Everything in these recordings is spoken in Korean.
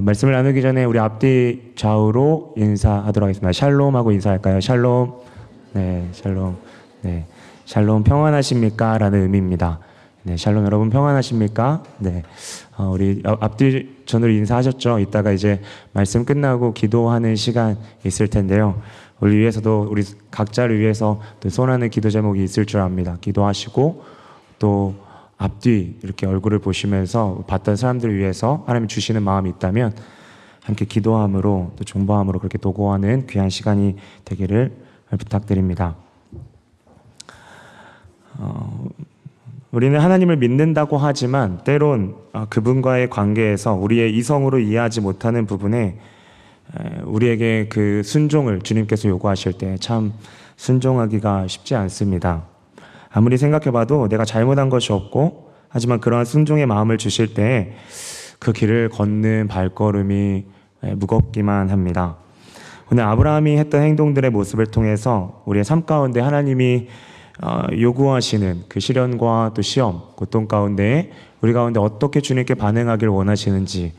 어, 말씀을 나누기 전에 우리 앞뒤 좌우로 인사하도록 하겠습니다. 샬롬 하고 인사할까요? 샬롬. 네, 샬롬. 네. 샬롬 평안하십니까? 라는 의미입니다. 네, 샬롬 여러분 평안하십니까? 네. 어, 우리 앞뒤 전으로 인사하셨죠? 이따가 이제 말씀 끝나고 기도하는 시간 있을 텐데요. 우리 위해서도 우리 각자를 위해서 또 손하는 기도 제목이 있을 줄 압니다. 기도하시고 또 앞뒤 이렇게 얼굴을 보시면서 봤던 사람들을 위해서 하나님 주시는 마음이 있다면 함께 기도함으로 또 존버함으로 그렇게 도구하는 귀한 시간이 되기를 부탁드립니다. 어, 우리는 하나님을 믿는다고 하지만 때론 어, 그분과의 관계에서 우리의 이성으로 이해하지 못하는 부분에 우리에게 그 순종을 주님께서 요구하실 때 참 순종하기가 쉽지 않습니다. 아무리 생각해봐도 내가 잘못한 것이 없고 하지만 그러한 순종의 마음을 주실 때 그 길을 걷는 발걸음이 무겁기만 합니다. 오늘 아브라함이 했던 행동들의 모습을 통해서 우리의 삶 가운데 하나님이 어, 요구하시는 그 시련과 또 시험, 고통 가운데 우리 가운데 어떻게 주님께 반응하길 원하시는지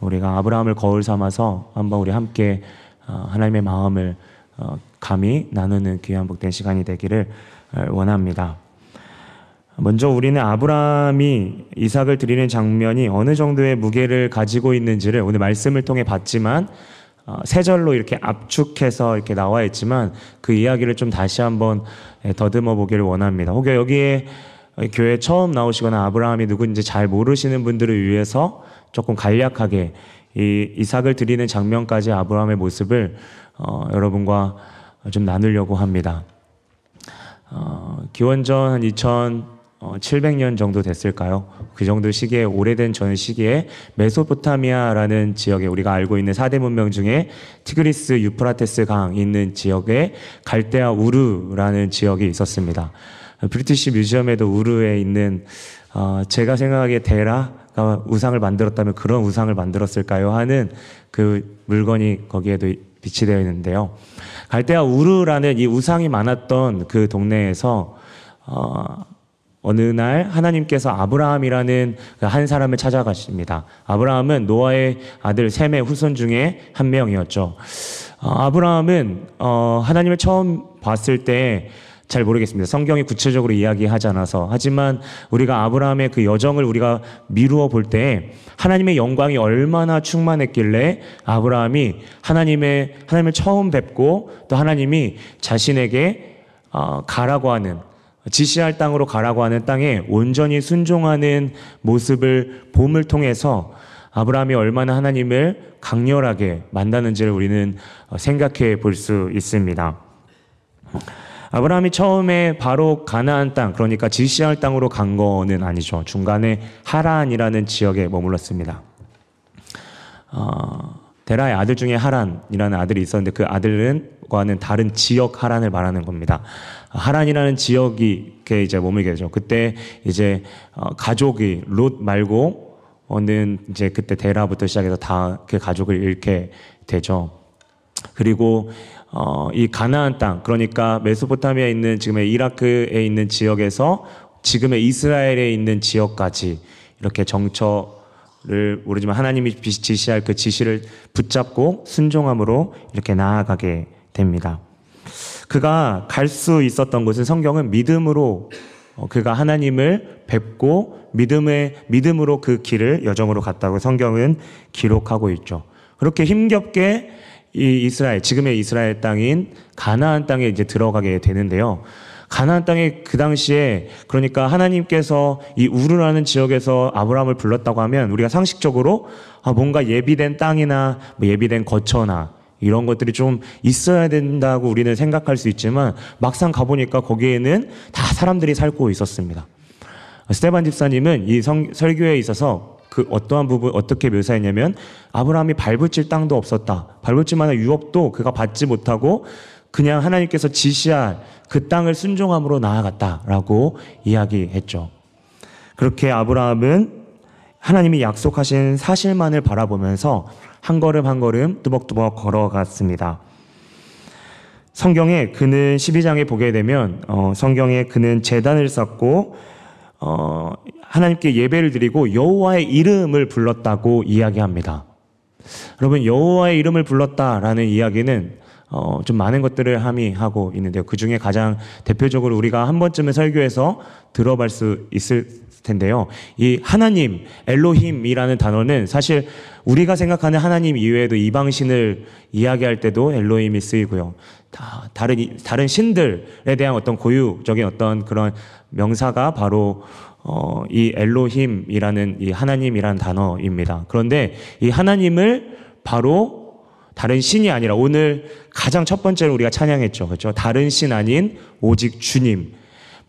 우리가 아브라함을 거울 삼아서 한번 우리 함께 어, 하나님의 마음을 어, 감히 나누는 귀한 복된 시간이 되기를 원합니다. 먼저 우리는 아브라함이 이삭을 드리는 장면이 어느 정도의 무게를 가지고 있는지를 오늘 말씀을 통해 봤지만 어, 세 절로 이렇게 압축해서 이렇게 나와 있지만 그 이야기를 좀 다시 한번 예, 더듬어 보기를 원합니다. 혹여 여기에 교회 처음 나오시거나 아브라함이 누군지 잘 모르시는 분들을 위해서 조금 간략하게 이 이삭을 드리는 장면까지 아브라함의 모습을 어, 여러분과 좀 나누려고 합니다. 어, 기원전 한 2700년 어, 정도 됐을까요? 그 정도 시기에 오래된 전 시기에 메소포타미아라는 지역에 우리가 알고 있는 사대 문명 중에 티그리스 유프라테스 강 있는 지역에 갈대아 우르라는 지역이 있었습니다. British Museum에도 우르에 있는 어, 제가 생각하기에 데라가 우상을 만들었다면 그런 우상을 만들었을까요? 하는 그 물건이 거기에도 비치되어 있는데요. 갈대아 우르라는 이 우상이 많았던 그 동네에서 어, 어느 날 하나님께서 아브라함이라는 그한 사람을 찾아가십니다. 아브라함은 노아의 아들 셈의 후손 중에 한 명이었죠. 어, 아브라함은 어, 하나님을 처음 봤을 때 잘 모르겠습니다. 성경이 구체적으로 이야기하지 않아서. 하지만 우리가 아브라함의 그 여정을 우리가 미루어 볼 때 하나님의 영광이 얼마나 충만했길래 아브라함이 하나님의, 하나님을 처음 뵙고 또 하나님이 자신에게 어, 가라고 하는 지시할 땅으로 가라고 하는 땅에 온전히 순종하는 모습을 봄을 통해서 아브라함이 얼마나 하나님을 강렬하게 만나는지를 우리는 어, 생각해 볼 수 있습니다. 아브라함이 처음에 바로 가나안 땅, 그러니까 지시할 땅으로 간 거는 아니죠. 중간에 하란이라는 지역에 머물렀습니다. 어, 데라의 아들 중에 하란이라는 아들이 있었는데 그 아들은과는 다른 지역 하란을 말하는 겁니다. 하란이라는 지역이 그 이제 머물게 되죠. 그때 이제 어, 가족이 롯 말고 어는 이제 그때 데라부터 시작해서 다 그 가족을 잃게 되죠. 그리고 어, 이 가나안 땅 그러니까 메소포타미아에 있는 지금의 이라크에 있는 지역에서 지금의 이스라엘에 있는 지역까지 이렇게 정처를 모르지만 하나님이 지시할 그 지시를 붙잡고 순종함으로 이렇게 나아가게 됩니다. 그가 갈 수 있었던 곳은 성경은 믿음으로 어, 그가 하나님을 뵙고 믿음의 믿음으로 그 길을 여정으로 갔다고 성경은 기록하고 있죠. 그렇게 힘겹게 이 이스라엘 지금의 이스라엘 땅인 가나안 땅에 이제 들어가게 되는데요. 가나안 땅에 그 당시에 그러니까 하나님께서 이 우르라는 지역에서 아브라함을 불렀다고 하면 우리가 상식적으로 아 뭔가 예비된 땅이나 뭐 예비된 거처나 이런 것들이 좀 있어야 된다고 우리는 생각할 수 있지만 막상 가보니까 거기에는 다 사람들이 살고 있었습니다. 스테반 집사님은 이 성, 설교에 있어서 그 어떠한 부분 어떻게 묘사했냐면 아브라함이 밟을질 땅도 없었다. 밟을질 만한 유업도 그가 받지 못하고 그냥 하나님께서 지시할 그 땅을 순종함으로 나아갔다라고 이야기했죠. 그렇게 아브라함은 하나님이 약속하신 사실만을 바라보면서 한 걸음 한 걸음 뚜벅뚜벅 걸어갔습니다. 성경에 그는 12장에 보게 되면 어, 성경에 그는 재단을 쌓고 어, 하나님께 예배를 드리고 여호와의 이름을 불렀다고 이야기합니다. 여러분 여호와의 이름을 불렀다라는 이야기는 어, 좀 많은 것들을 함의하고 있는데요. 그 중에 가장 대표적으로 우리가 한 번쯤은 설교에서 들어볼 수 있을 텐데요. 이 하나님, 엘로힘이라는 단어는 사실 우리가 생각하는 하나님 이외에도 이방신을 이야기할 때도 엘로힘이 쓰이고요. 다 다른 다른 신들에 대한 어떤 고유적인 어떤 그런 명사가 바로 어, 이 엘로힘이라는 이 하나님이라는 단어입니다. 그런데 이 하나님을 바로 다른 신이 아니라 오늘 가장 첫 번째로 우리가 찬양했죠. 그렇죠? 다른 신 아닌 오직 주님.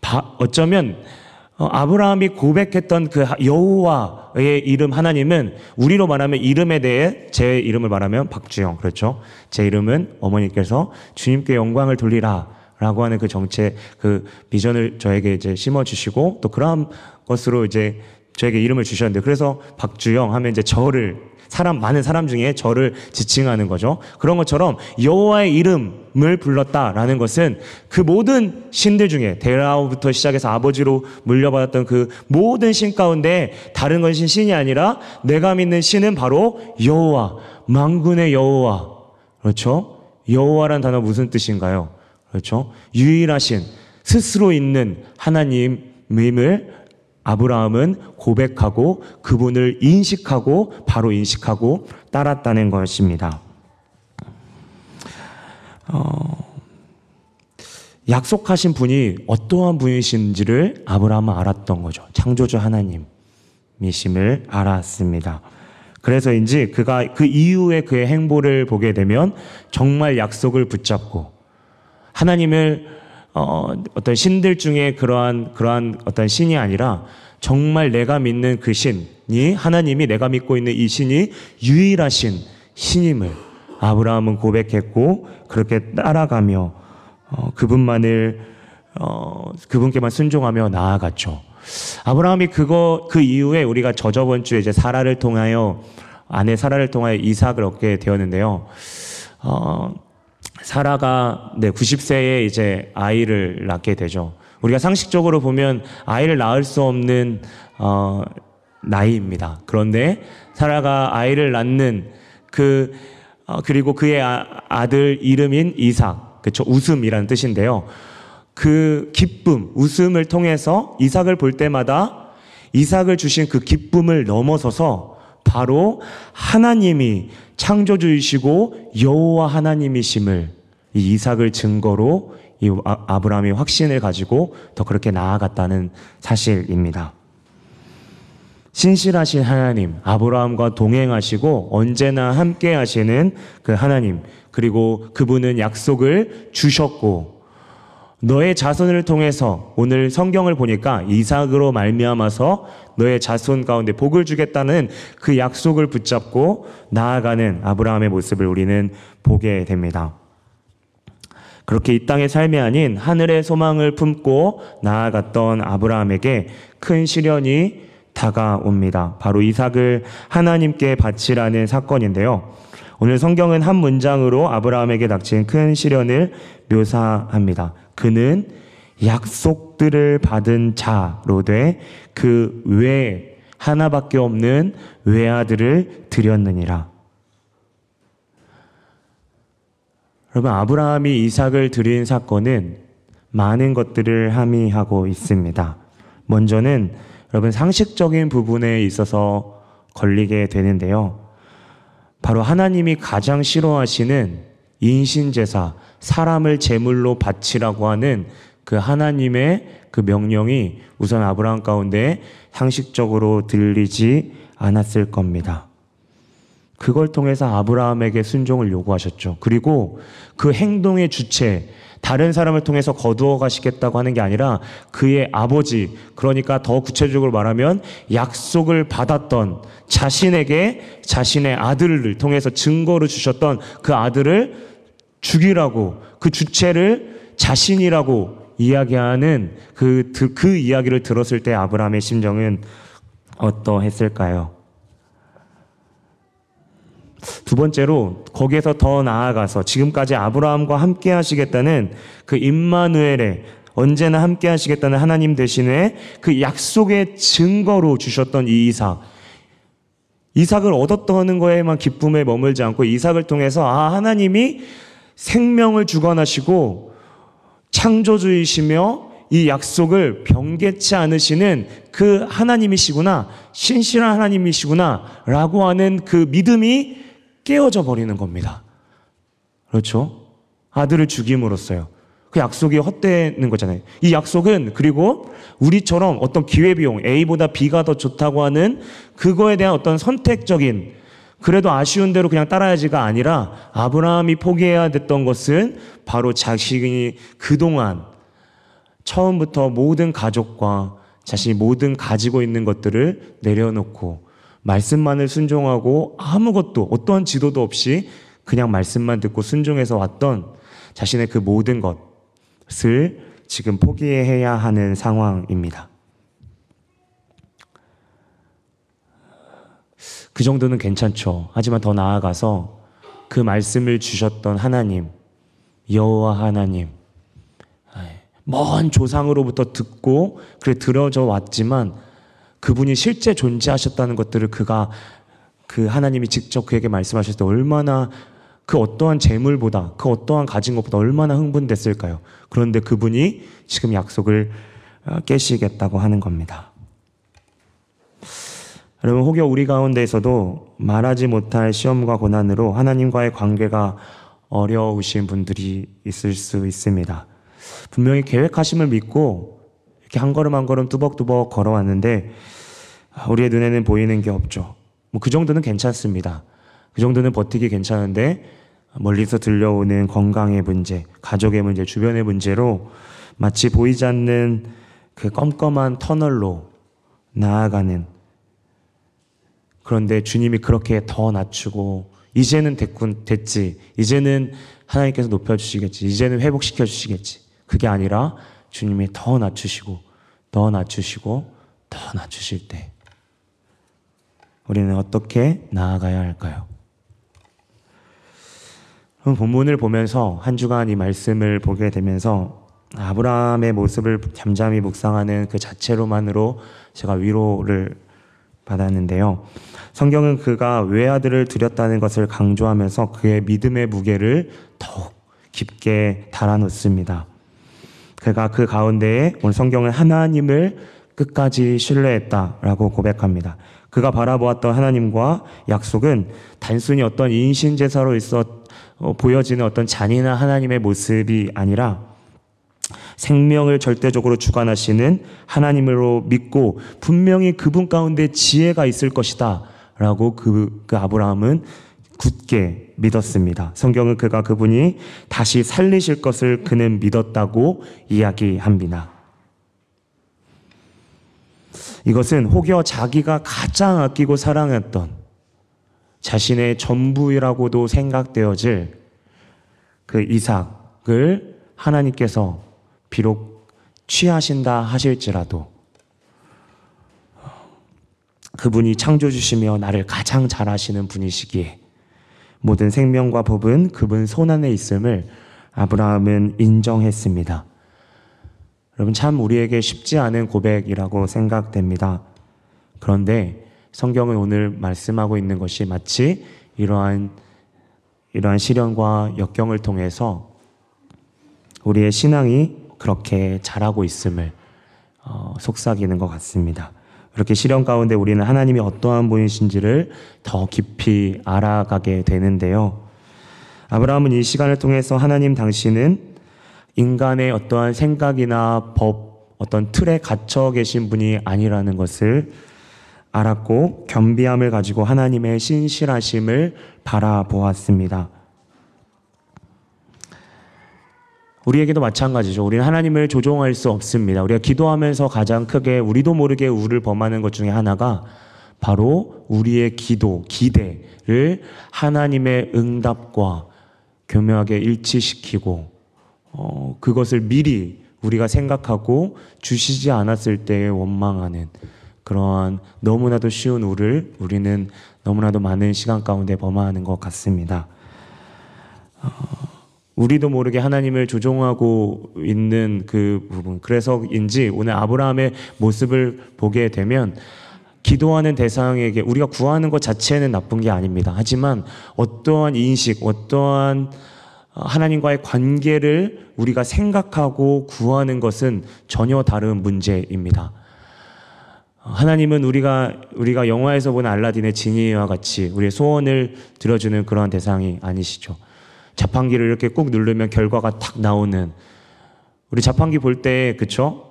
바, 어쩌면 어, 아브라함이 고백했던 그 여호와의 이름 하나님은 우리로 말하면 이름에 대해 제 이름을 말하면 박주영 그렇죠. 제 이름은 어머니께서 주님께 영광을 돌리라. 라고 하는 그 정체, 그 비전을 저에게 이제 심어 주시고 또 그러한 것으로 이제 저에게 이름을 주셨는데 그래서 박주영 하면 이제 저를 사람 많은 사람 중에 저를 지칭하는 거죠. 그런 것처럼 여호와의 이름을 불렀다라는 것은 그 모든 신들 중에 데라오부터 시작해서 아버지로 물려받았던 그 모든 신 가운데 다른 것이 신이 아니라 내가 믿는 신은 바로 여호와 망군의 여호와 그렇죠? 여호와란 단어 무슨 뜻인가요? 그렇죠? 유일하신 스스로 있는 하나님임을 아브라함은 고백하고 그분을 인식하고 바로 인식하고 따랐다는 것입니다. 어, 약속하신 분이 어떠한 분이신지를 아브라함은 알았던 거죠. 창조주 하나님이심을 알았습니다. 그래서인지 그가 그 이후에 그의 행보를 보게 되면 정말 약속을 붙잡고 하나님을 어, 어떤 신들 중에 그러한 그러한 어떤 신이 아니라 정말 내가 믿는 그 신이 하나님이 내가 믿고 있는 이 신이 유일하신 신임을 아브라함은 고백했고 그렇게 따라가며 어, 그분만을 어, 그분께만 순종하며 나아갔죠. 아브라함이 그거 그 이후에 우리가 저저번 주에 이제 사라를 통하여 아내 사라를 통하여 이삭을 얻게 되었는데요. 어, 사라가 네, 90세에 이제 아이를 낳게 되죠. 우리가 상식적으로 보면 아이를 낳을 수 없는 어, 나이입니다. 그런데 사라가 아이를 낳는 그 어, 그리고 그의 아, 들 이름인 이삭, 그렇죠? 웃음이라는 뜻인데요. 그 기쁨, 웃음을 통해서 이삭을 볼 때마다 이삭을 주신 그 기쁨을 넘어서서 바로 하나님이 창조주이시고 여호와 하나님이심을 이 이삭을 증거로 이 아, 아브라함이 확신을 가지고 더 그렇게 나아갔다는 사실입니다. 신실하신 하나님, 아브라함과 동행하시고 언제나 함께 하시는 그 하나님, 그리고 그분은 약속을 주셨고 너의 자손을 통해서 오늘 성경을 보니까 이삭으로 말미암아서 너의 자손 가운데 복을 주겠다는 그 약속을 붙잡고 나아가는 아브라함의 모습을 우리는 보게 됩니다. 그렇게 이 땅의 삶이 아닌 하늘의 소망을 품고 나아갔던 아브라함에게 큰 시련이 다가옵니다. 바로 이삭을 하나님께 바치라는 사건인데요. 오늘 성경은 한 문장으로 아브라함에게 닥친 큰 시련을 묘사합니다. 그는 약속들을 받은 자로 돼그 외에 하나밖에 없는 외아들을 드렸느니라. 여러분, 아브라함이 이삭을 드린 사건은 많은 것들을 함의하고 있습니다. 먼저는 여러분, 상식적인 부분에 있어서 걸리게 되는데요. 바로 하나님이 가장 싫어하시는 인신제사, 사람을 제물로 바치라고 하는 그 하나님의 그 명령이 우선 아브라함 가운데 상식적으로 들리지 않았을 겁니다. 그걸 통해서 아브라함에게 순종을 요구하셨죠. 그리고 그 행동의 주체, 다른 사람을 통해서 거두어 가시겠다고 하는 게 아니라 그의 아버지, 그러니까 더 구체적으로 말하면 약속을 받았던 자신에게 자신의 아들을 통해서 증거로 주셨던 그 아들을 죽이라고 그 주체를 자신이라고 이야기하는 그, 그 이야기를 들었을 때 아브라함의 심정은 어떠했을까요? 두 번째로 거기에서 더 나아가서 지금까지 아브라함과 함께 하시겠다는 그 임마누엘의 언제나 함께 하시겠다는 하나님 대신에 그 약속의 증거로 주셨던 이 이삭. 이삭을 얻었다는 거에만 기쁨에 머물지 않고 이삭을 통해서 아 하나님이 생명을 주관하시고 창조주이시며 이 약속을 변개치 않으시는 그 하나님이시구나 신실한 하나님이시구나 라고 하는 그 믿음이 깨어져 버리는 겁니다. 그렇죠? 아들을 죽임으로써요. 그 약속이 헛되는 거잖아요. 이 약속은 그리고 우리처럼 어떤 기회비용 A보다 B가 더 좋다고 하는 그거에 대한 어떤 선택적인 그래도 아쉬운 대로 그냥 따라야지가 아니라 아브라함이 포기해야 됐던 것은 바로 자신이 그동안 처음부터 모든 가족과 자신이 모든 가지고 있는 것들을 내려놓고 말씀만을 순종하고 아무것도 어떠한 지도도 없이 그냥 말씀만 듣고 순종해서 왔던 자신의 그 모든 것을 지금 포기해야 하는 상황입니다. 그 정도는 괜찮죠. 하지만 더 나아가서 그 말씀을 주셨던 하나님, 여호와 하나님, 먼 조상으로부터 듣고 그래 들어져 왔지만 그분이 실제 존재하셨다는 것들을 그가 그 하나님이 직접 그에게 말씀하셨을 때 얼마나 그 어떠한 재물보다 그 어떠한 가진 것보다 얼마나 흥분됐을까요? 그런데 그분이 지금 약속을 어, 깨시겠다고 하는 겁니다. 여러분, 혹여 우리 가운데에서도 말하지 못할 시험과 고난으로 하나님과의 관계가 어려우신 분들이 있을 수 있습니다. 분명히 계획하심을 믿고 이렇게 한 걸음 한 걸음 뚜벅뚜벅 걸어왔는데 우리의 눈에는 보이는 게 없죠. 뭐 그 정도는 괜찮습니다. 그 정도는 버티기 괜찮은데 멀리서 들려오는 건강의 문제, 가족의 문제, 주변의 문제로 마치 보이지 않는 그 껌껌한 터널로 나아가는 그런데 주님이 그렇게 더 낮추고 이제는 됐군 됐지 이제는 하나님께서 높여주시겠지 이제는 회복시켜 주시겠지 그게 아니라 주님이 더 낮추시고 더 낮추시고 더 낮추실 때 우리는 어떻게 나아가야 할까요? 본문을 보면서 한 주간 이 말씀을 보게 되면서 아브라함의 모습을 잠잠히 묵상하는 그 자체로만으로 제가 위로를 받았는데요. 성경은 그가 외아들을 드렸다는 것을 강조하면서 그의 믿음의 무게를 더욱 깊게 달아놓습니다. 그가 그 가운데에 오늘 성경은 하나님을 끝까지 신뢰했다라고 고백합니다. 그가 바라보았던 하나님과 약속은 단순히 어떤 인신제사로 있어 어, 보여지는 어떤 잔인한 하나님의 모습이 아니라 생명을 절대적으로 주관하시는 하나님으로 믿고 분명히 그분 가운데 지혜가 있을 것이다. 라고 그, 그 아브라함은 굳게 믿었습니다. 성경은 그가 그분이 다시 살리실 것을 그는 믿었다고 이야기합니다. 이것은 혹여 자기가 가장 아끼고 사랑했던 자신의 전부라고도 생각되어질 그 이삭을 하나님께서 비록 취하신다 하실지라도 그분이 창조주시며 나를 가장 잘 아시는 분이시기에 모든 생명과 법은 그분 손안에 있음을 아브라함은 인정했습니다. 여러분 참 우리에게 쉽지 않은 고백이라고 생각됩니다. 그런데 성경은 오늘 말씀하고 있는 것이 마치 이러한 이러한 시련과 역경을 통해서 우리의 신앙이 그렇게 자라고 있음을 어, 속삭이는 것 같습니다. 그렇게 시련 가운데 우리는 하나님이 어떠한 분이신지를 더 깊이 알아가게 되는데요. 아브라함은 이 시간을 통해서 하나님 당신은 인간의 어떠한 생각이나 법, 어떤 틀에 갇혀 계신 분이 아니라는 것을 알았고 겸비함을 가지고 하나님의 신실하심을 바라보았습니다. 우리에게도 마찬가지죠. 우리는 하나님을 조종할 수 없습니다. 우리가 기도하면서 가장 크게 우리도 모르게 우를 범하는 것 중에 하나가 바로 우리의 기도, 기대를 하나님의 응답과 교묘하게 일치시키고 어, 그것을 미리 우리가 생각하고 주시지 않았을 때에 원망하는 그러한 너무나도 쉬운 우를 우리는 너무나도 많은 시간 가운데 범하는 것 같습니다. 어, 우리도 모르게 하나님을 조종하고 있는 그 부분. 그래서인지 오늘 아브라함의 모습을 보게 되면 기도하는 대상에게 우리가 구하는 것 자체는 나쁜 게 아닙니다. 하지만 어떠한 인식, 어떠한 하나님과의 관계를 우리가 생각하고 구하는 것은 전혀 다른 문제입니다. 하나님은 우리가 우리가 영화에서 보는 알라딘의 지니와 같이 우리의 소원을 들어주는 그러한 대상이 아니시죠. 자판기를 이렇게 꾹 누르면 결과가 탁 나오는 우리 자판기 볼 때 그쵸?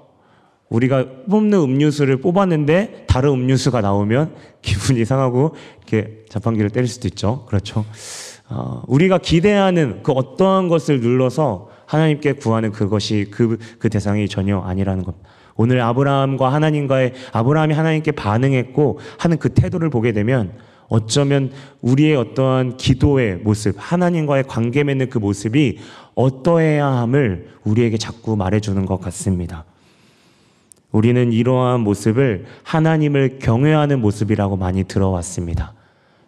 우리가 뽑는 음료수를 뽑았는데 다른 음료수가 나오면 기분이 상하고 이렇게 자판기를 때릴 수도 있죠. 그렇죠. 어, 우리가 기대하는 그 어떠한 것을 눌러서 하나님께 구하는 그것이 그, 그 대상이 전혀 아니라는 겁니다. 오늘 아브라함과 하나님과의 아브라함이 하나님께 반응했고 하는 그 태도를 보게 되면 어쩌면 우리의 어떠한 기도의 모습, 하나님과의 관계 맺는 그 모습이 어떠해야 함을 우리에게 자꾸 말해주는 것 같습니다. 우리는 이러한 모습을 하나님을 경외하는 모습이라고 많이 들어왔습니다.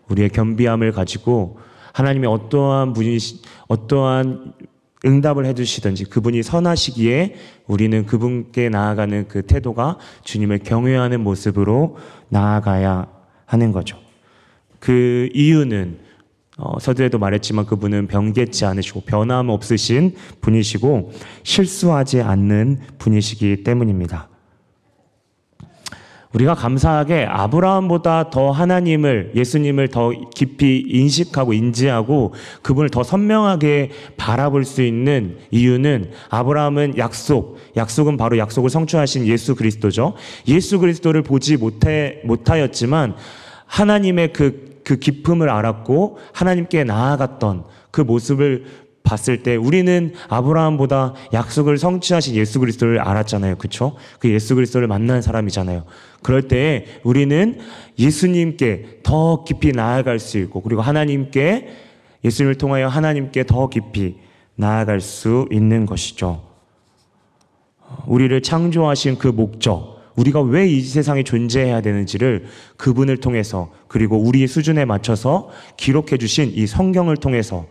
우리의 겸비함을 가지고 하나님이 어떠한 분이, 어떠한 응답을 해주시든지 그분이 선하시기에 우리는 그분께 나아가는 그 태도가 주님을 경외하는 모습으로 나아가야 하는 거죠. 그 이유는 어, 서두에도 말했지만 그분은 변개치 않으시고 변함 없으신 분이시고 실수하지 않는 분이시기 때문입니다. 우리가 감사하게 아브라함보다 더 하나님을, 예수님을 더 깊이 인식하고 인지하고 그분을 더 선명하게 바라볼 수 있는 이유는 아브라함은 약속, 약속은 바로 약속을 성취하신 예수 그리스도죠. 예수 그리스도를 보지 못해, 못하였지만 하나님의 그, 그 기쁨을 알았고 하나님께 나아갔던 그 모습을 봤을 때 우리는 아브라함보다 약속을 성취하신 예수 그리스도를 알았잖아요. 그쵸? 그 예수 그리스도를 만난 사람이잖아요. 그럴 때 우리는 예수님께 더 깊이 나아갈 수 있고 그리고 하나님께 예수님을 통하여 하나님께 더 깊이 나아갈 수 있는 것이죠. 우리를 창조하신 그 목적, 우리가 왜 이 세상에 존재해야 되는지를 그분을 통해서 그리고 우리의 수준에 맞춰서 기록해 주신 이 성경을 통해서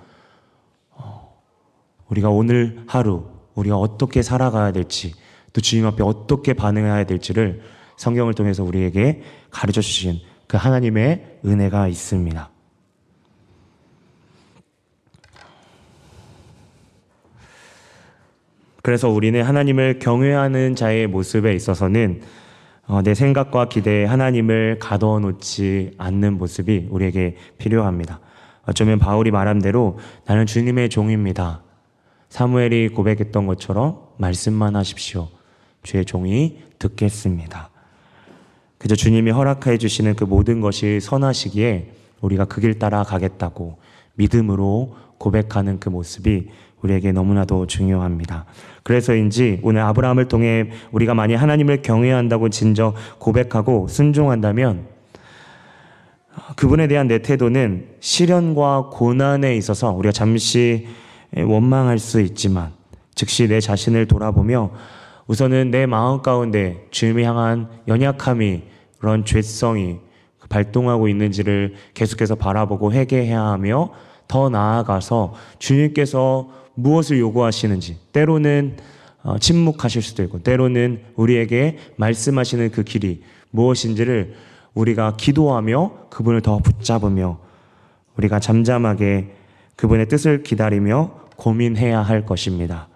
우리가 오늘 하루 우리가 어떻게 살아가야 될지 또 주님 앞에 어떻게 반응해야 될지를 성경을 통해서 우리에게 가르쳐 주신 그 하나님의 은혜가 있습니다. 그래서 우리는 하나님을 경외하는 자의 모습에 있어서는 어, 내 생각과 기대에 하나님을 가둬놓지 않는 모습이 우리에게 필요합니다. 어쩌면 바울이 말한 대로 나는 주님의 종입니다. 사무엘이 고백했던 것처럼 말씀만 하십시오. 주의 종이 듣겠습니다. 그저 주님이 허락해 주시는 그 모든 것이 선하시기에 우리가 그 길 따라 가겠다고 믿음으로 고백하는 그 모습이 우리에게 너무나도 중요합니다. 그래서인지 오늘 아브라함을 통해 우리가 만약 하나님을 경외한다고 진정 고백하고 순종한다면 그분에 대한 내 태도는 시련과 고난에 있어서 우리가 잠시 원망할 수 있지만 즉시 내 자신을 돌아보며 우선은 내 마음 가운데 주님을 향한 연약함이 그런 죄성이 발동하고 있는지를 계속해서 바라보고 회개해야 하며 더 나아가서 주님께서 무엇을 요구하시는지 때로는 어, 침묵하실 수도 있고 때로는 우리에게 말씀하시는 그 길이 무엇인지를 우리가 기도하며 그분을 더 붙잡으며 우리가 잠잠하게 그분의 뜻을 기다리며 고민해야 할 것입니다.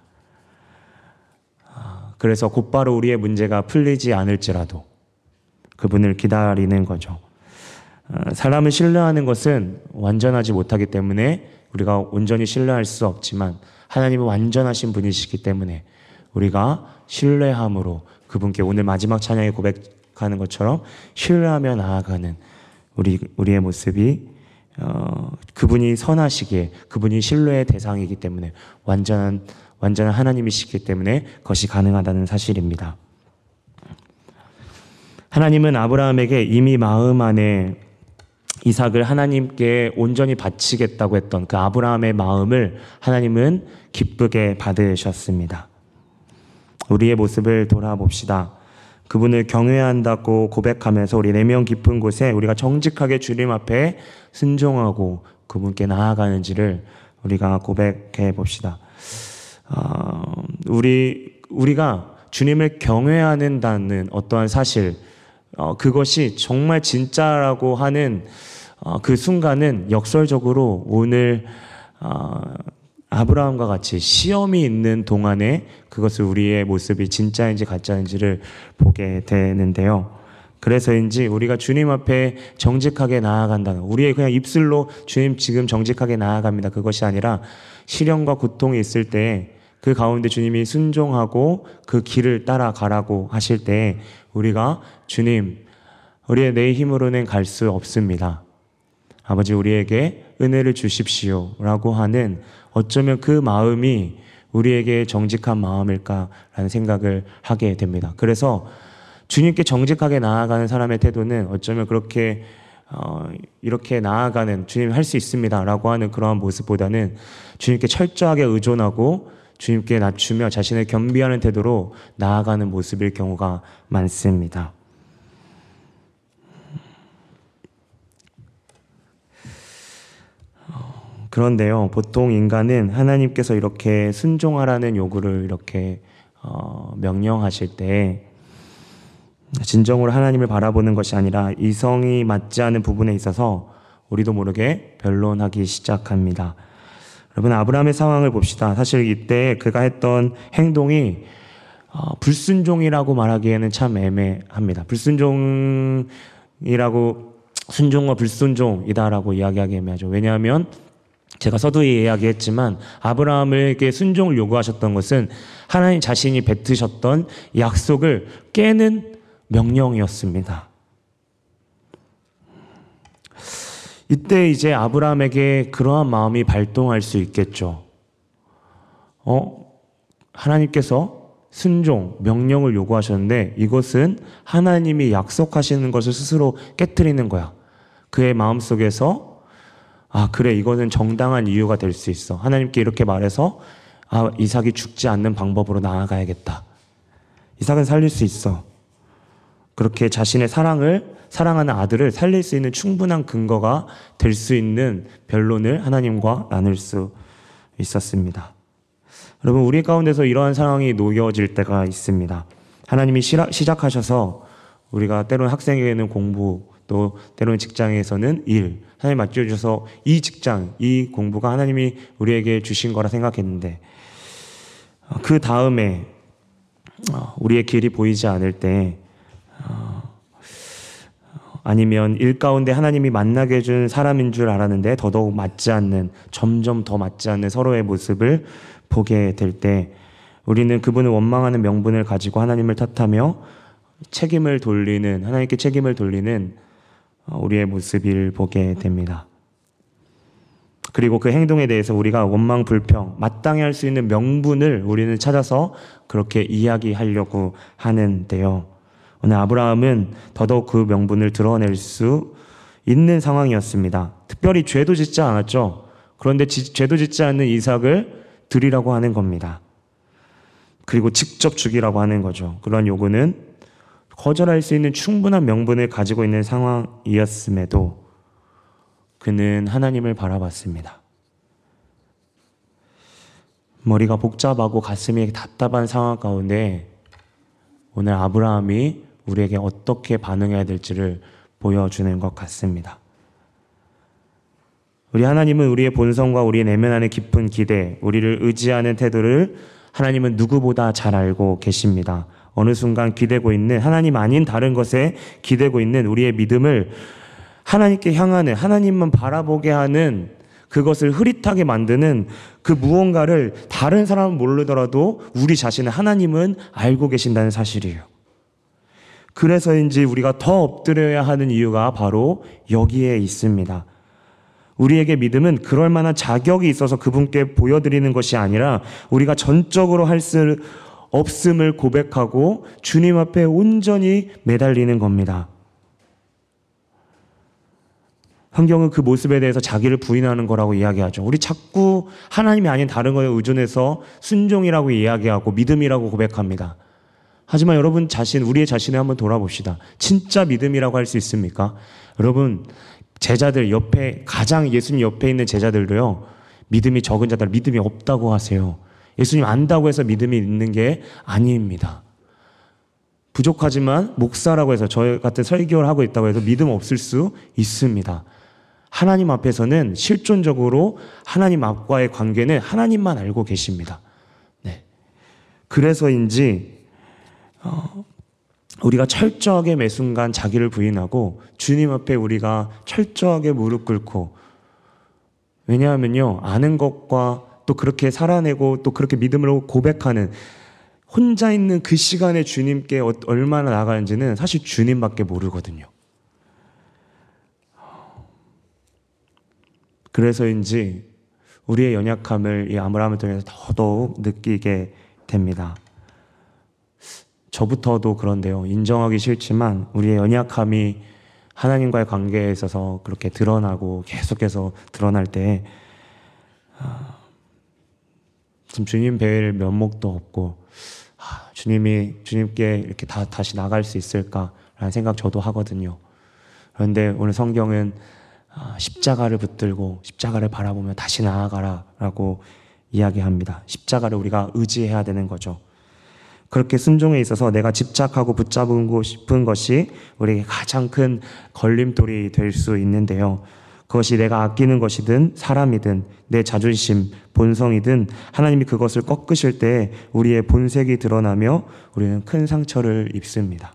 아, 그래서 곧바로 우리의 문제가 풀리지 않을지라도 그분을 기다리는 거죠. 아, 사람을 신뢰하는 것은 완전하지 못하기 때문에 우리가 온전히 신뢰할 수 없지만 하나님은 완전하신 분이시기 때문에 우리가 신뢰함으로 그분께 오늘 마지막 찬양에 고백하는 것처럼 신뢰하며 나아가는 우리 우리의 모습이 어, 그분이 선하시기에 그분이 신뢰의 대상이기 때문에 완전한 완전한 하나님이시기 때문에 그것이 가능하다는 사실입니다. 하나님은 아브라함에게 이미 마음 안에 이삭을 하나님께 온전히 바치겠다고 했던 그 아브라함의 마음을 하나님은 기쁘게 받으셨습니다. 우리의 모습을 돌아봅시다. 그분을 경외한다고 고백하면서 우리 내면 깊은 곳에 우리가 정직하게 주님 앞에 순종하고 그분께 나아가는지를 우리가 고백해 봅시다. 어, 우리 우리가 주님을 경외하는다는 어떠한 사실 어, 그것이 정말 진짜라고 하는 어, 그 순간은 역설적으로 오늘 어, 아브라함과 같이 시험이 있는 동안에 그것을 우리의 모습이 진짜인지 가짜인지를 보게 되는데요. 그래서인지 우리가 주님 앞에 정직하게 나아간다. 우리의 그냥 입술로 주님 지금 정직하게 나아갑니다. 그것이 아니라 시련과 고통이 있을 때 그 가운데 주님이 순종하고 그 길을 따라가라고 하실 때 우리가 주님, 우리의 내 힘으로는 갈 수 없습니다. 아버지 우리에게 은혜를 주십시오. 라고 하는 어쩌면 그 마음이 우리에게 정직한 마음일까라는 생각을 하게 됩니다. 그래서 주님께 정직하게 나아가는 사람의 태도는 어쩌면 그렇게 어, 이렇게 나아가는 주님 할 수 있습니다라고 하는 그러한 모습보다는 주님께 철저하게 의존하고 주님께 낮추며 자신을 겸비하는 태도로 나아가는 모습일 경우가 많습니다. 그런데요, 보통 인간은 하나님께서 이렇게 순종하라는 요구를 이렇게 어, 명령하실 때 진정으로 하나님을 바라보는 것이 아니라 이성이 맞지 않은 부분에 있어서 우리도 모르게 변론하기 시작합니다. 여러분 아브라함의 상황을 봅시다. 사실 이때 그가 했던 행동이 어, 불순종이라고 말하기에는 참 애매합니다. 불순종이라고 순종과 불순종이다라고 이야기하기 애매하죠. 왜냐하면 제가 서두에 이야기했지만 아브라함에게 순종을 요구하셨던 것은 하나님 자신이 뱉으셨던 약속을 깨는 명령이었습니다. 이때 이제 아브라함에게 그러한 마음이 발동할 수 있겠죠. 어? 하나님께서 순종, 명령을 요구하셨는데 이것은 하나님이 약속하시는 것을 스스로 깨뜨리는 거야. 그의 마음 속에서 아, 그래, 이거는 정당한 이유가 될 수 있어. 하나님께 이렇게 말해서, 아, 이삭이 죽지 않는 방법으로 나아가야겠다. 이삭은 살릴 수 있어. 그렇게 자신의 사랑을, 사랑하는 아들을 살릴 수 있는 충분한 근거가 될 수 있는 변론을 하나님과 나눌 수 있었습니다. 여러분, 우리 가운데서 이러한 상황이 놓여질 때가 있습니다. 하나님이 시작하셔서 우리가 때로는 학생에게는 공부, 또 때로는 직장에서는 일, 하나님 맡겨주셔서 이 직장, 이 공부가 하나님이 우리에게 주신 거라 생각했는데 어, 그 다음에 어, 우리의 길이 보이지 않을 때 어, 아니면 일 가운데 하나님이 만나게 해준 사람인 줄 알았는데 더더욱 맞지 않는 점점 더 맞지 않는 서로의 모습을 보게 될 때 우리는 그분을 원망하는 명분을 가지고 하나님을 탓하며 책임을 돌리는 하나님께 책임을 돌리는 어, 우리의 모습을 보게 됩니다. 그리고 그 행동에 대해서 우리가 원망 불평, 마땅히 할 수 있는 명분을 우리는 찾아서 그렇게 이야기하려고 하는데요. 오늘 아브라함은 더더욱 그 명분을 드러낼 수 있는 상황이었습니다. 특별히 죄도 짓지 않았죠. 그런데 지, 죄도 짓지 않는 이삭을 드리라고 하는 겁니다. 그리고 직접 죽이라고 하는 거죠. 그런 요구는 거절할 수 있는 충분한 명분을 가지고 있는 상황이었음에도 그는 하나님을 바라봤습니다. 머리가 복잡하고 가슴이 답답한 상황 가운데 오늘 아브라함이 우리에게 어떻게 반응해야 될지를 보여주는 것 같습니다. 우리 하나님은 우리의 본성과 우리의 내면 안의 깊은 기대, 우리를 의지하는 태도를 하나님은 누구보다 잘 알고 계십니다. 어느 순간 기대고 있는 하나님 아닌 다른 것에 기대고 있는 우리의 믿음을 하나님께 향하는 하나님만 바라보게 하는 그것을 흐릿하게 만드는 그 무언가를 다른 사람은 모르더라도 우리 자신은 하나님은 알고 계신다는 사실이에요. 그래서인지 우리가 더 엎드려야 하는 이유가 바로 여기에 있습니다. 우리에게 믿음은 그럴 만한 자격이 있어서 그분께 보여드리는 것이 아니라 우리가 전적으로 할 수 없음을 고백하고 주님 앞에 온전히 매달리는 겁니다. 환경은 그 모습에 대해서 자기를 부인하는 거라고 이야기하죠. 우리 자꾸 하나님이 아닌 다른 거에 의존해서 순종이라고 이야기하고 믿음이라고 고백합니다. 하지만 여러분 자신, 우리의 자신을 한번 돌아봅시다. 진짜 믿음이라고 할 수 있습니까? 여러분, 제자들 옆에, 가장 예수님 옆에 있는 제자들도요, 믿음이 적은 자들, 믿음이 없다고 하세요. 예수님 안다고 해서 믿음이 있는 게 아닙니다. 부족하지만 목사라고 해서 저희 같은 설교를 하고 있다고 해서 믿음 없을 수 있습니다. 하나님 앞에서는 실존적으로 하나님 앞과의 관계는 하나님만 알고 계십니다. 네. 그래서인지 어, 우리가 철저하게 매 순간 자기를 부인하고 주님 앞에 우리가 철저하게 무릎 꿇고 왜냐하면요 아는 것과 또 그렇게 살아내고 또 그렇게 믿음으로 고백하는 혼자 있는 그 시간에 주님께 어, 얼마나 나가는지는 사실 주님밖에 모르거든요. 그래서인지 우리의 연약함을 이 아브라함을 통해서 더더욱 느끼게 됩니다. 저부터도 그런데요. 인정하기 싫지만 우리의 연약함이 하나님과의 관계에 있어서 그렇게 드러나고 계속해서 드러날 때 아, 좀 주님 뵐 면목도 없고 아, 주님이 주님께 이렇게 다 다시 나갈 수 있을까라는 생각 저도 하거든요. 그런데 오늘 성경은 아, 십자가를 붙들고 십자가를 바라보며 다시 나아가라라고 이야기합니다. 십자가를 우리가 의지해야 되는 거죠. 그렇게 순종에 있어서 내가 집착하고 붙잡고 싶은 것이 우리에게 가장 큰 걸림돌이 될 수 있는데요. 그것이 내가 아끼는 것이든 사람이든 내 자존심, 본성이든 하나님이 그것을 꺾으실 때 우리의 본색이 드러나며 우리는 큰 상처를 입습니다.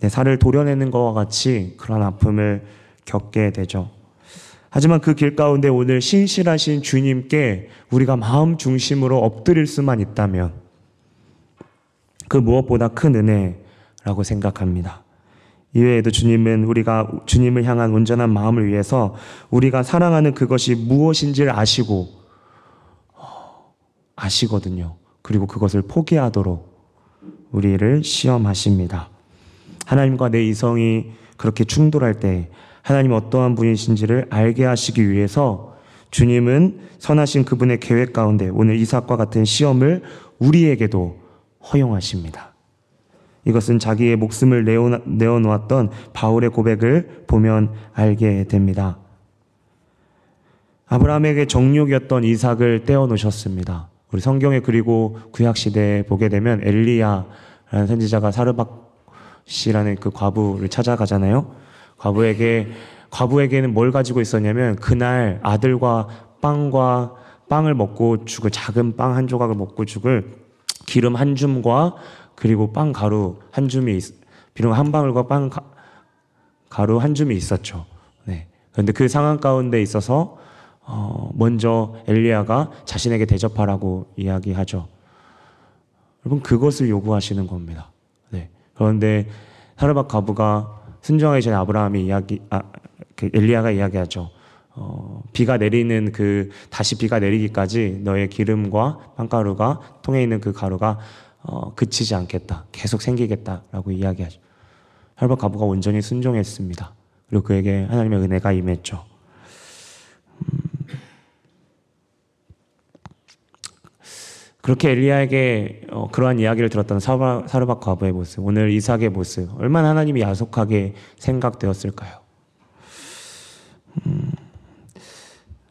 내 살을 도려내는 것과 같이 그런 아픔을 겪게 되죠. 하지만 그 길 가운데 오늘 신실하신 주님께 우리가 마음 중심으로 엎드릴 수만 있다면 그 무엇보다 큰 은혜라고 생각합니다. 이외에도 주님은 우리가 주님을 향한 온전한 마음을 위해서 우리가 사랑하는 그것이 무엇인지를 아시고 어, 아시거든요. 그리고 그것을 포기하도록 우리를 시험하십니다. 하나님과 내 이성이 그렇게 충돌할 때 하나님 어떠한 분이신지를 알게 하시기 위해서 주님은 선하신 그분의 계획 가운데 오늘 이삭과 같은 시험을 우리에게도 허용하십니다. 이것은 자기의 목숨을 내어놓았던 바울의 고백을 보면 알게 됩니다. 아브라함에게 정욕이었던 이삭을 떼어놓으셨습니다. 우리 성경에 그리고 구약시대에 보게 되면 엘리야라는 선지자가 사르박 씨라는 그 과부를 찾아가잖아요. 과부에게 과부에게는 뭘 가지고 있었냐면 그날 아들과 빵과 빵을 먹고 죽을 작은 빵 한 조각을 먹고 죽을 기름 한 줌과 그리고 빵 가루 한 줌이 비록 한 방울과 빵 가, 루한 줌이 있었죠. 네. 그런데 그 상황 가운데 있어서 어, 먼저 엘리야가 자신에게 대접하라고 이야기하죠. 여러분 그것을 요구하시는 겁니다. 네. 그런데 사르밧 가부가 순종하기 전에 아브라함이 이야기, 아, 그 엘리야가 이야기하죠. 어, 비가 내리는 그 다시 비가 내리기까지 너의 기름과 빵가루가 통에 있는 그 가루가 어, 그치지 않겠다. 계속 생기겠다라고 이야기하죠. 혈박 가부가 온전히 순종했습니다. 그리고 그에게 하나님의 은혜가 임했죠. 그렇게 엘리야에게 어, 그러한 이야기를 들었던 사르 사르박 과부의 모습, 오늘 이삭의 모습, 얼마나 하나님이 야속하게 생각되었을까요? 음,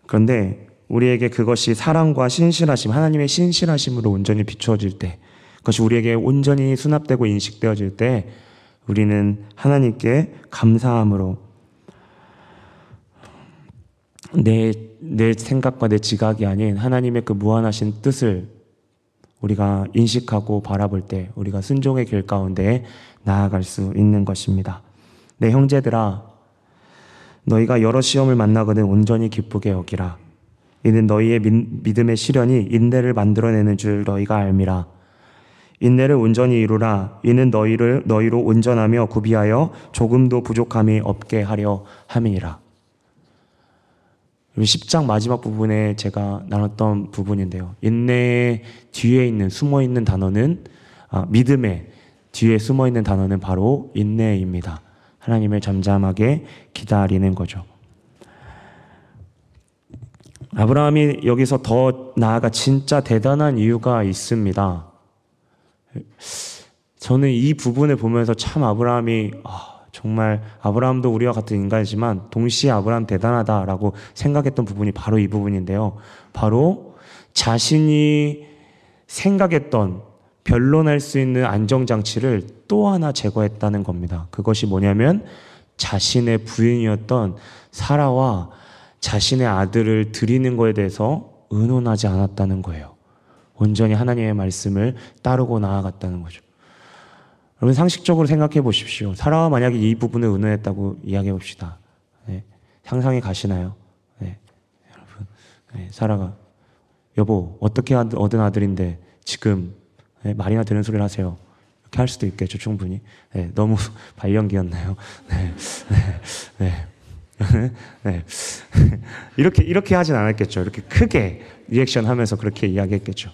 그런데 우리에게 그것이 사랑과 신실하심, 하나님의 신실하심으로 온전히 비추어질 때, 그것이 우리에게 온전히 수납되고 인식되어질 때, 우리는 하나님께 감사함으로 내, 내 생각과 내 지각이 아닌 하나님의 그 무한하신 뜻을 우리가 인식하고 바라볼 때 우리가 순종의 길 가운데 나아갈 수 있는 것입니다. 내 형제들아, 너희가 여러 시험을 만나거든 온전히 기쁘게 여기라. 이는 너희의 믿음의 시련이 인내를 만들어내는 줄 너희가 알미라. 인내를 온전히 이루라. 이는 너희를 너희로 온전하며 구비하여 조금도 부족함이 없게 하려 함이니라. 10장 마지막 부분에 제가 나눴던 부분인데요. 인내의 뒤에 있는 숨어 있는 단어는 아, 믿음의 뒤에 숨어 있는 단어는 바로 인내입니다. 하나님을 잠잠하게 기다리는 거죠. 아브라함이 여기서 더 나아가 진짜 대단한 이유가 있습니다. 저는 이 부분을 보면서 참 아브라함이 아, 정말 아브라함도 우리와 같은 인간이지만 동시에 아브라함 대단하다라고 생각했던 부분이 바로 이 부분인데요. 바로 자신이 생각했던 변론할 수 있는 안정장치를 또 하나 제거했다는 겁니다. 그것이 뭐냐면 자신의 부인이었던 사라와 자신의 아들을 드리는 것에 대해서 의논하지 않았다는 거예요. 온전히 하나님의 말씀을 따르고 나아갔다는 거죠. 여러분 상식적으로 생각해 보십시오. 사라와 만약에 이 부분을 의논했다고 이야기해 봅시다. 네. 상상이 가시나요? 네. 여러분, 네. 사라가 여보 어떻게 얻은 아들인데 지금 네. 말이나 되는 소리를 하세요. 이렇게 할 수도 있겠죠 충분히. 네. 너무 발연기였나요? 네. 네. 네. 네. 이렇게 이렇게 하진 않았겠죠. 이렇게 크게 리액션하면서 그렇게 이야기했겠죠.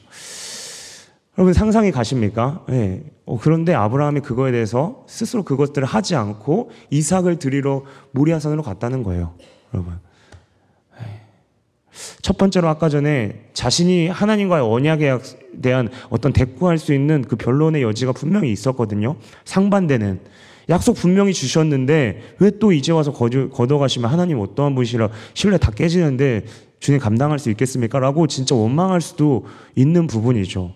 여러분 상상이 가십니까? 네. 어, 그런데 아브라함이 그거에 대해서 스스로 그것들을 하지 않고 이삭을 드리러 모리아산으로 갔다는 거예요. 여러분. 네. 첫 번째로 아까 전에 자신이 하나님과의 언약에 대한 어떤 대꾸할 수 있는 그 변론의 여지가 분명히 있었거든요. 상반되는 약속 분명히 주셨는데 왜 또 이제 와서 걷어가시면 하나님 어떠한 분이시라 신뢰 다 깨지는데 주님 감당할 수 있겠습니까? 라고 진짜 원망할 수도 있는 부분이죠.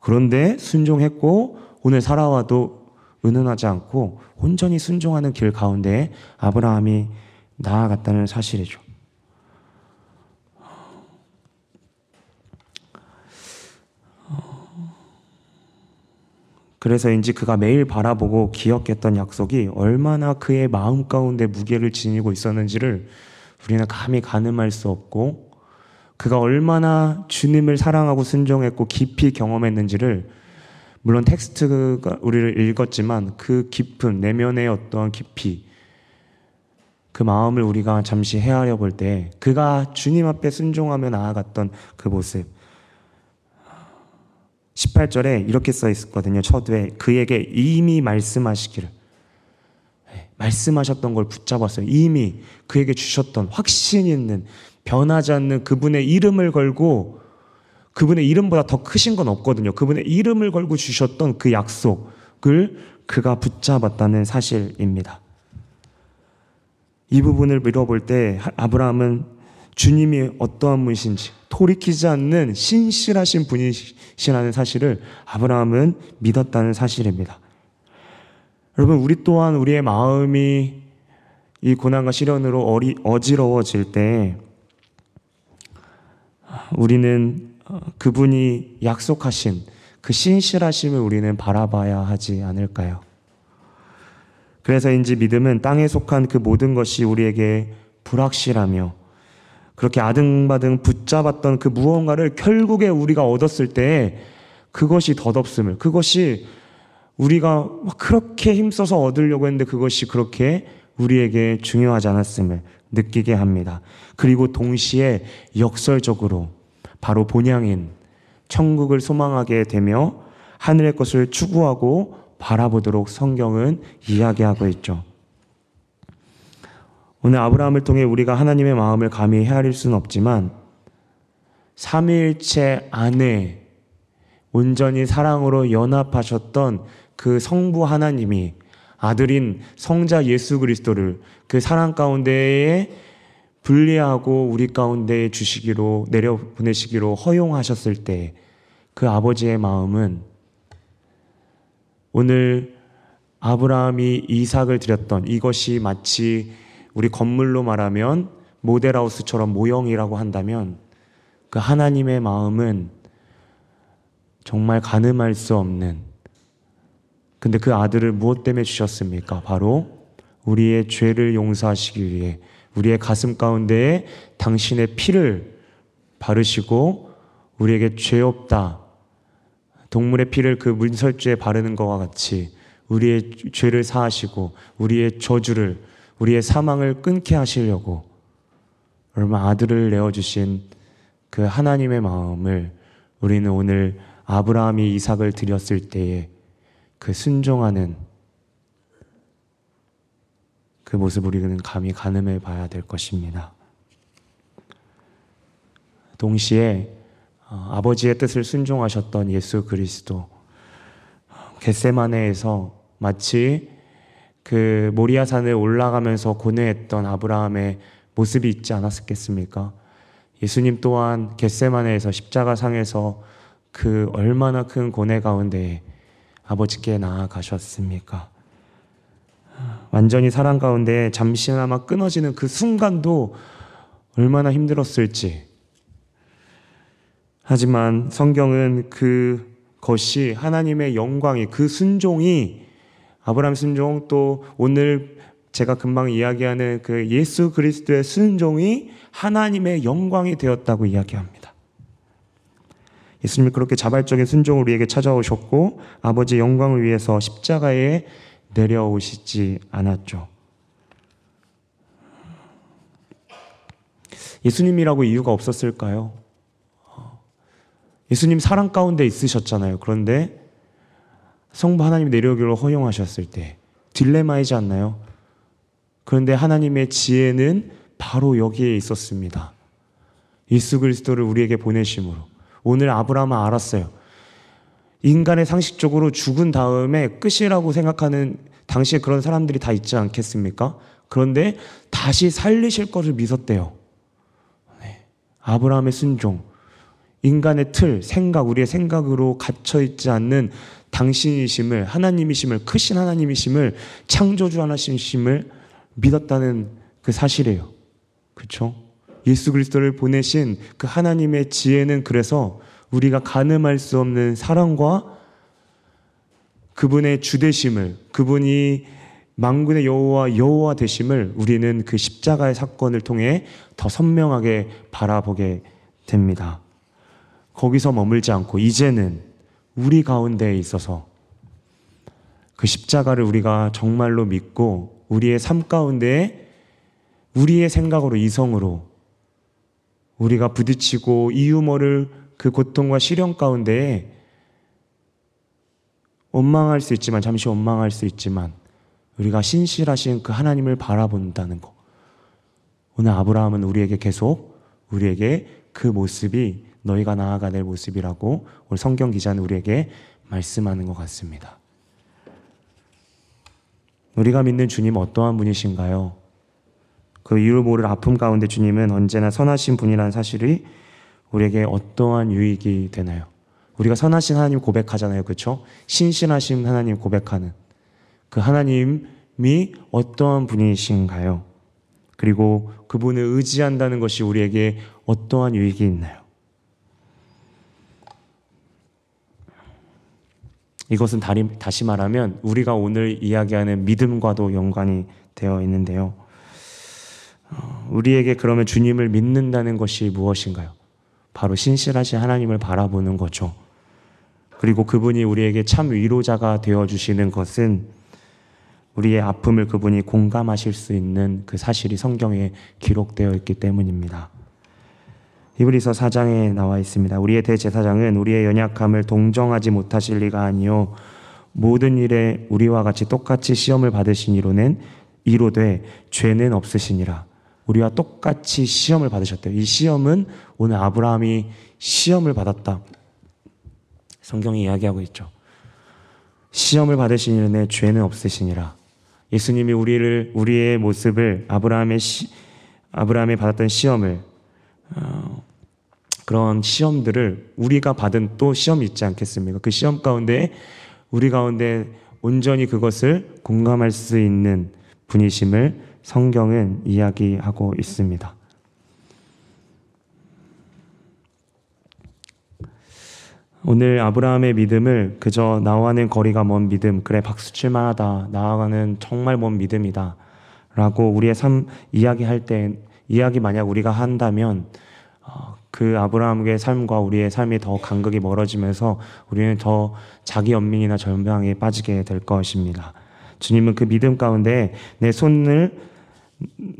그런데 순종했고 오늘 살아와도 은은하지 않고 온전히 순종하는 길 가운데 아브라함이 나아갔다는 사실이죠. 그래서인지 그가 매일 바라보고 기억했던 약속이 얼마나 그의 마음 가운데 무게를 지니고 있었는지를 우리는 감히 가늠할 수 없고 그가 얼마나 주님을 사랑하고 순종했고 깊이 경험했는지를 물론 텍스트가 우리를 읽었지만 그 깊은 내면의 어떠한 깊이 그 마음을 우리가 잠시 헤아려 볼 때 그가 주님 앞에 순종하며 나아갔던 그 모습 18절에 이렇게 써 있었거든요. 첫회 그에게 이미 말씀하시기를 네, 말씀하셨던 걸 붙잡았어요. 이미 그에게 주셨던 확신 있는 변하지 않는 그분의 이름을 걸고 그분의 이름보다 더 크신 건 없거든요. 그분의 이름을 걸고 주셨던 그 약속을 그가 붙잡았다는 사실입니다. 이 부분을 밀어볼 때 아브라함은 주님이 어떠한 분이신지 돌이키지 않는 신실하신 분이시라는 사실을 아브라함은 믿었다는 사실입니다. 여러분, 우리 또한 우리의 마음이 이 고난과 시련으로 어리, 어지러워질 때 우리는 어, 그분이 약속하신 그 신실하심을 우리는 바라봐야 하지 않을까요? 그래서인지 믿음은 땅에 속한 그 모든 것이 우리에게 불확실하며 그렇게 아등바등 붙잡았던 그 무언가를 결국에 우리가 얻었을 때 그것이 덧없음을, 그것이 우리가 그렇게 힘써서 얻으려고 했는데 그것이 그렇게 우리에게 중요하지 않았음을 느끼게 합니다. 그리고 동시에 역설적으로 바로 본향인 천국을 소망하게 되며 하늘의 것을 추구하고 바라보도록 성경은 이야기하고 있죠. 오늘 아브라함을 통해 우리가 하나님의 마음을 감히 헤아릴 수는 없지만 삼일체 안에 온전히 사랑으로 연합하셨던 그 성부 하나님이 아들인 성자 예수 그리스도를 그 사랑 가운데에 분리하고 우리 가운데 주시기로 내려 보내시기로 허용하셨을 때 그 아버지의 마음은 오늘 아브라함이 이삭을 드렸던 이것이 마치 우리 건물로 말하면 모델하우스처럼 모형이라고 한다면 그 하나님의 마음은 정말 가늠할 수 없는 근데 그 아들을 무엇 때문에 주셨습니까? 바로 우리의 죄를 용서하시기 위해 우리의 가슴 가운데에 당신의 피를 바르시고 우리에게 죄 없다. 동물의 피를 그 문설주에 바르는 것과 같이 우리의 죄를 사하시고 우리의 저주를 우리의 사망을 끊게 하시려고 얼마 아들을 내어주신 그 하나님의 마음을 우리는 오늘 아브라함이 이삭을 드렸을 때에 그 순종하는 그 모습 우리는 감히 가늠해 봐야 될 것입니다. 동시에 어, 아버지의 뜻을 순종하셨던 예수 그리스도 겟세마네에서 마치 그 모리아산을 올라가면서 고뇌했던 아브라함의 모습이 있지 않았겠습니까? 예수님 또한 겟세마네에서 십자가 상에서 그 얼마나 큰 고뇌 가운데 아버지께 나아가셨습니까? 완전히 사랑 가운데 잠시나마 끊어지는 그 순간도 얼마나 힘들었을지. 하지만 성경은 그 것이 하나님의 영광이 그 순종이 아브라함 순종 또 오늘 제가 금방 이야기하는 그 예수 그리스도의 순종이 하나님의 영광이 되었다고 이야기합니다. 예수님이 그렇게 자발적인 순종을 우리에게 찾아오셨고 아버지 영광을 위해서 십자가에 내려오시지 않았죠. 예수님이라고 이유가 없었을까요? 예수님 사랑 가운데 있으셨잖아요. 그런데 성부 하나님 내려오기를 허용하셨을 때 딜레마이지 않나요? 그런데 하나님의 지혜는 바로 여기에 있었습니다. 예수 그리스도를 우리에게 보내심으로 오늘 아브라함은 알았어요. 인간의 상식적으로 죽은 다음에 끝이라고 생각하는 당시에 그런 사람들이 다 있지 않겠습니까? 그런데 다시 살리실 것을 믿었대요. 네. 아브라함의 순종. 인간의 틀, 생각, 우리의 생각으로 갇혀있지 않는 당신이심을, 하나님이심을, 크신 하나님이심을, 창조주 하나님이심을 믿었다는 그 사실이에요. 그렇죠? 예수 그리스도를 보내신 그 하나님의 지혜는 그래서 우리가 가늠할 수 없는 사랑과 그분의 주되심을 그분이 망군의 여호와 여호와 되심을 우리는 그 십자가의 사건을 통해 더 선명하게 바라보게 됩니다. 거기서 머물지 않고 이제는 우리 가운데에 있어서 그 십자가를 우리가 정말로 믿고 우리의 삶 가운데 우리의 생각으로 이성으로 우리가 부딪히고 이 유머를 그 고통과 시련 가운데에 원망할 수 있지만 잠시 원망할 수 있지만 우리가 신실하신 그 하나님을 바라본다는 거. 오늘 아브라함은 우리에게 계속 우리에게 그 모습이 너희가 나아가 될 모습이라고 오늘 성경 기자는 우리에게 말씀하는 것 같습니다. 우리가 믿는 주님 어떠한 분이신가요? 그 이유 모를 아픔 가운데 주님은 언제나 선하신 분이라는 사실이 우리에게 어떠한 유익이 되나요? 우리가 선하신 하나님 고백하잖아요. 그렇죠? 신신하신 하나님 고백하는 그 하나님이 어떠한 분이신가요? 그리고 그분을 의지한다는 것이 우리에게 어떠한 유익이 있나요? 이것은 다시 말하면 우리가 오늘 이야기하는 믿음과도 연관이 되어 있는데요. 어, 우리에게 그러면 주님을 믿는다는 것이 무엇인가요? 바로 신실하신 하나님을 바라보는 거죠. 그리고 그분이 우리에게 참 위로자가 되어 주시는 것은 우리의 아픔을 그분이 공감하실 수 있는 그 사실이 성경에 기록되어 있기 때문입니다. 히브리서 4장에 나와 있습니다. 우리의 대제사장은 우리의 연약함을 동정하지 못하실 리가 아니요 모든 일에 우리와 같이 똑같이 시험을 받으신 이로는 이로되 죄는 없으시니라. 우리와 똑같이 시험을 받으셨대요. 이 시험은 오늘 아브라함이 시험을 받았다. 성경이 이야기하고 있죠. 시험을 받으신 이는 죄는 없으시니라. 예수님이 우리를 우리의 모습을 아브라함의 시, 아브라함이 받았던 시험을 어, 그런 시험들을 우리가 받은 또 시험이 있지 않겠습니까? 그 시험 가운데 우리 가운데 온전히 그것을 공감할 수 있는 분이심을 성경은 이야기하고 있습니다. 오늘 아브라함의 믿음을 그저 나와는 거리가 먼 믿음, 그래 박수 칠만하다, 나아가는 정말 먼 믿음이다. 라고 우리의 삶 이야기할 때, 이야기 만약 우리가 한다면, 어, 그 아브라함의 삶과 우리의 삶이 더 간극이 멀어지면서 우리는 더 자기 연민이나 절망에 빠지게 될 것입니다. 주님은 그 믿음 가운데 내 손을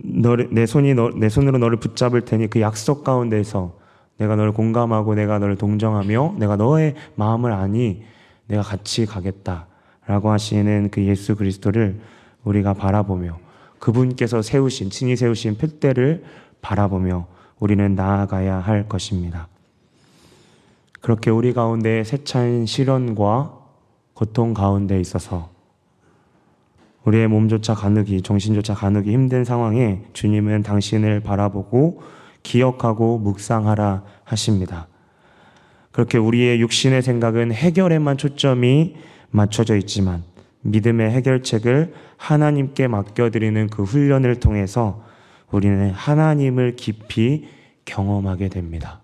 너를, 내 손이 너, 내 손으로 너를 붙잡을 테니 그 약속 가운데서 내가 너를 공감하고 내가 너를 동정하며 내가 너의 마음을 아니 내가 같이 가겠다라고 하시는 그 예수 그리스도를 우리가 바라보며 그분께서 세우신 친히 세우신 표대를 바라보며 우리는 나아가야 할 것입니다. 그렇게 우리 가운데 세찬 시련과 고통 가운데 있어서 우리의 몸조차 가누기, 정신조차 가누기 힘든 상황에 주님은 당신을 바라보고 기억하고 묵상하라 하십니다. 그렇게 우리의 육신의 생각은 해결에만 초점이 맞춰져 있지만 믿음의 해결책을 하나님께 맡겨드리는 그 훈련을 통해서 우리는 하나님을 깊이 경험하게 됩니다.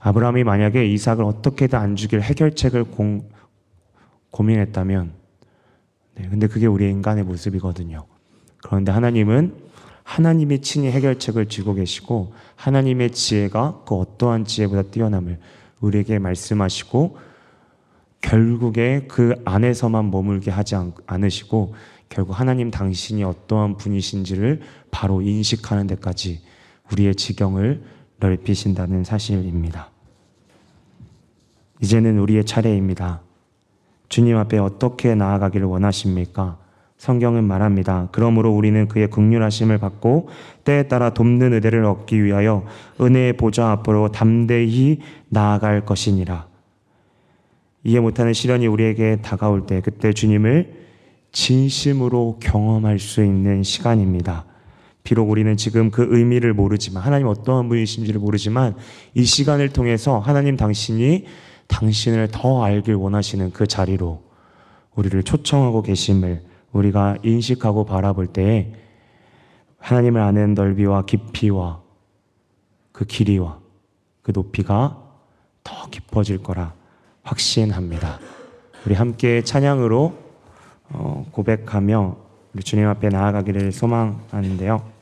아브라함이 만약에 이삭을 어떻게든 안 죽일 해결책을 공, 고민했다면, 네, 근데 그게 우리의 인간의 모습이거든요. 그런데 하나님은 하나님이 친히 해결책을 쥐고 계시고 하나님의 지혜가 그 어떠한 지혜보다 뛰어남을 우리에게 말씀하시고 결국에 그 안에서만 머물게 하지 않으시고 결국 하나님 당신이 어떠한 분이신지를 바로 인식하는 데까지 우리의 지경을 넓히신다는 사실입니다. 이제는 우리의 차례입니다. 주님 앞에 어떻게 나아가기를 원하십니까? 성경은 말합니다. 그러므로 우리는 그의 극률하심을 받고 때에 따라 돕는 의대를 얻기 위하여 은혜의 보좌 앞으로 담대히 나아갈 것이니라. 이해 못하는 시련이 우리에게 다가올 때 그때 주님을 진심으로 경험할 수 있는 시간입니다. 비록 우리는 지금 그 의미를 모르지만 하나님 어떠한 분이신지를 모르지만 이 시간을 통해서 하나님 당신이 당신을 더 알길 원하시는 그 자리로 우리를 초청하고 계심을 우리가 인식하고 바라볼 때에 하나님을 아는 넓이와 깊이와 그 길이와 그 높이가 더 깊어질 거라 확신합니다. 우리 함께 찬양으로 어, 고백하며 우리 주님 앞에 나아가기를 소망하는데요.